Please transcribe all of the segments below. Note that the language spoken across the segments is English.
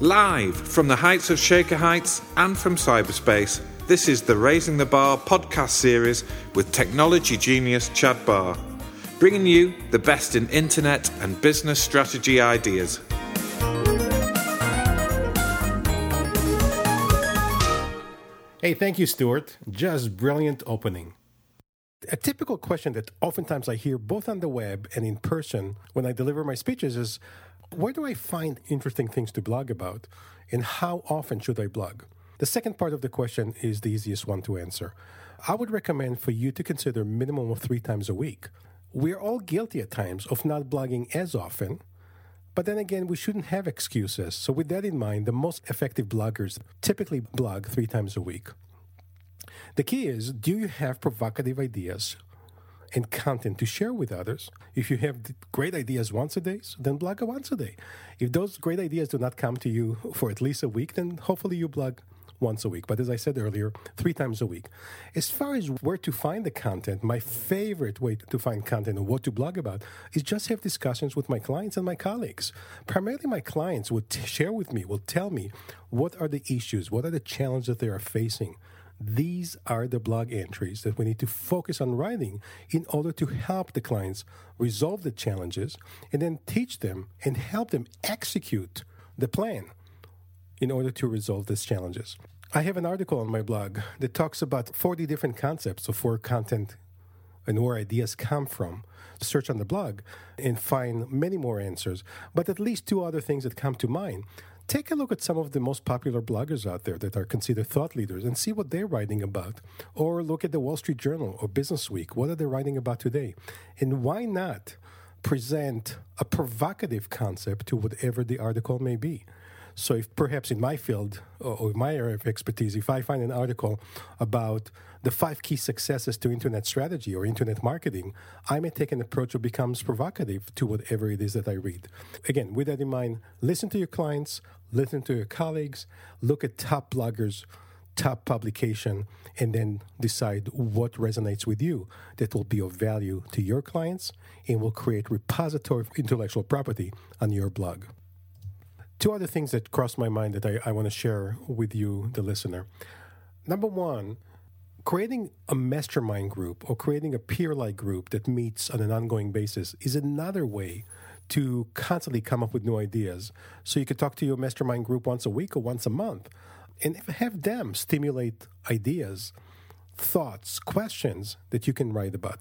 Live from the heights of Shaker Heights and from cyberspace, this is the Raising the Bar podcast series with technology genius Chad Barr, bringing you the best in internet and business strategy ideas. Hey, thank you, Stuart. Just brilliant opening. A typical question that oftentimes I hear both on the web and in person when I deliver my speeches is where do I find interesting things to blog about? And how often should I blog? The second part of the question is the easiest one to answer. I would recommend for you to consider minimum of three times a week. We're all guilty at times of not blogging as often, but then again, we shouldn't have excuses. So, with that in mind, the most effective bloggers typically blog three times a week. The key is do you have provocative ideas and content to share with others. If you have great ideas once a day, then blog once a day. If those great ideas do not come to you for at least a week, then hopefully you blog once a week. But as I said earlier, three times a week. As far as where to find the content, my favorite way to find content and what to blog about is just have discussions with my clients and my colleagues. Primarily, my clients would share with me, will tell me what are the issues, what are the challenges that they are facing these are the blog entries that we need to focus on writing in order to help the clients resolve the challenges and then teach them and help them execute the plan in order to resolve these challenges. I have an article on my blog that talks about 40 different concepts of where content and where ideas come from. Search on the blog and find many more answers, but at least two other things that come to mind take a look at some of the most popular bloggers out there that are considered thought leaders and see what they're writing about. Or look at the Wall Street Journal or Business Week. What are they writing about today? And why not present a provocative concept to whatever the article may be? So, if perhaps in my field or my area of expertise, if I find an article about the five key successes to internet strategy or internet marketing, I may take an approach that becomes provocative to whatever it is that I read. Again, with that in mind, listen to your clients, listen to your colleagues, look at top bloggers, top publication, and then decide what resonates with you that will be of value to your clients and will create repository of intellectual property on your blog two other things that crossed my mind that I, I want to share with you, the listener. Number one, creating a mastermind group or creating a peer like group that meets on an ongoing basis is another way to constantly come up with new ideas. So you could talk to your mastermind group once a week or once a month and have them stimulate ideas, thoughts, questions that you can write about.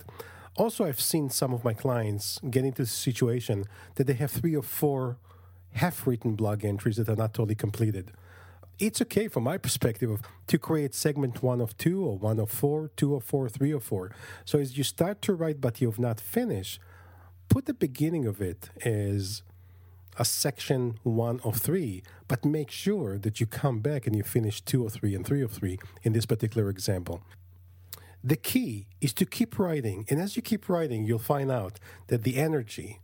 Also, I've seen some of my clients get into the situation that they have three or four half written blog entries that are not totally completed. It's okay from my perspective to create segment one of two or one of four, two of four, three of four. So as you start to write but you have not finished, put the beginning of it as a section one of three, but make sure that you come back and you finish two of three and three of three in this particular example. The key is to keep writing, and as you keep writing, you'll find out that the energy,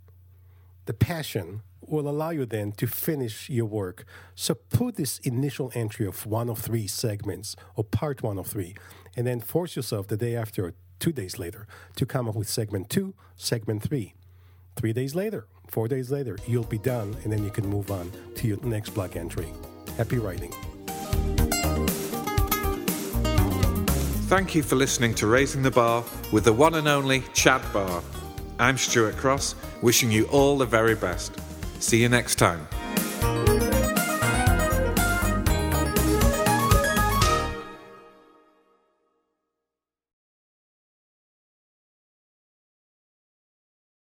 the passion, will allow you then to finish your work. So put this initial entry of one of three segments or part one of three, and then force yourself the day after two days later to come up with segment two, segment three. Three days later, four days later, you'll be done, and then you can move on to your next blog entry. Happy writing. Thank you for listening to Raising the Bar with the one and only Chad Barr. I'm Stuart Cross, wishing you all the very best. See you next time.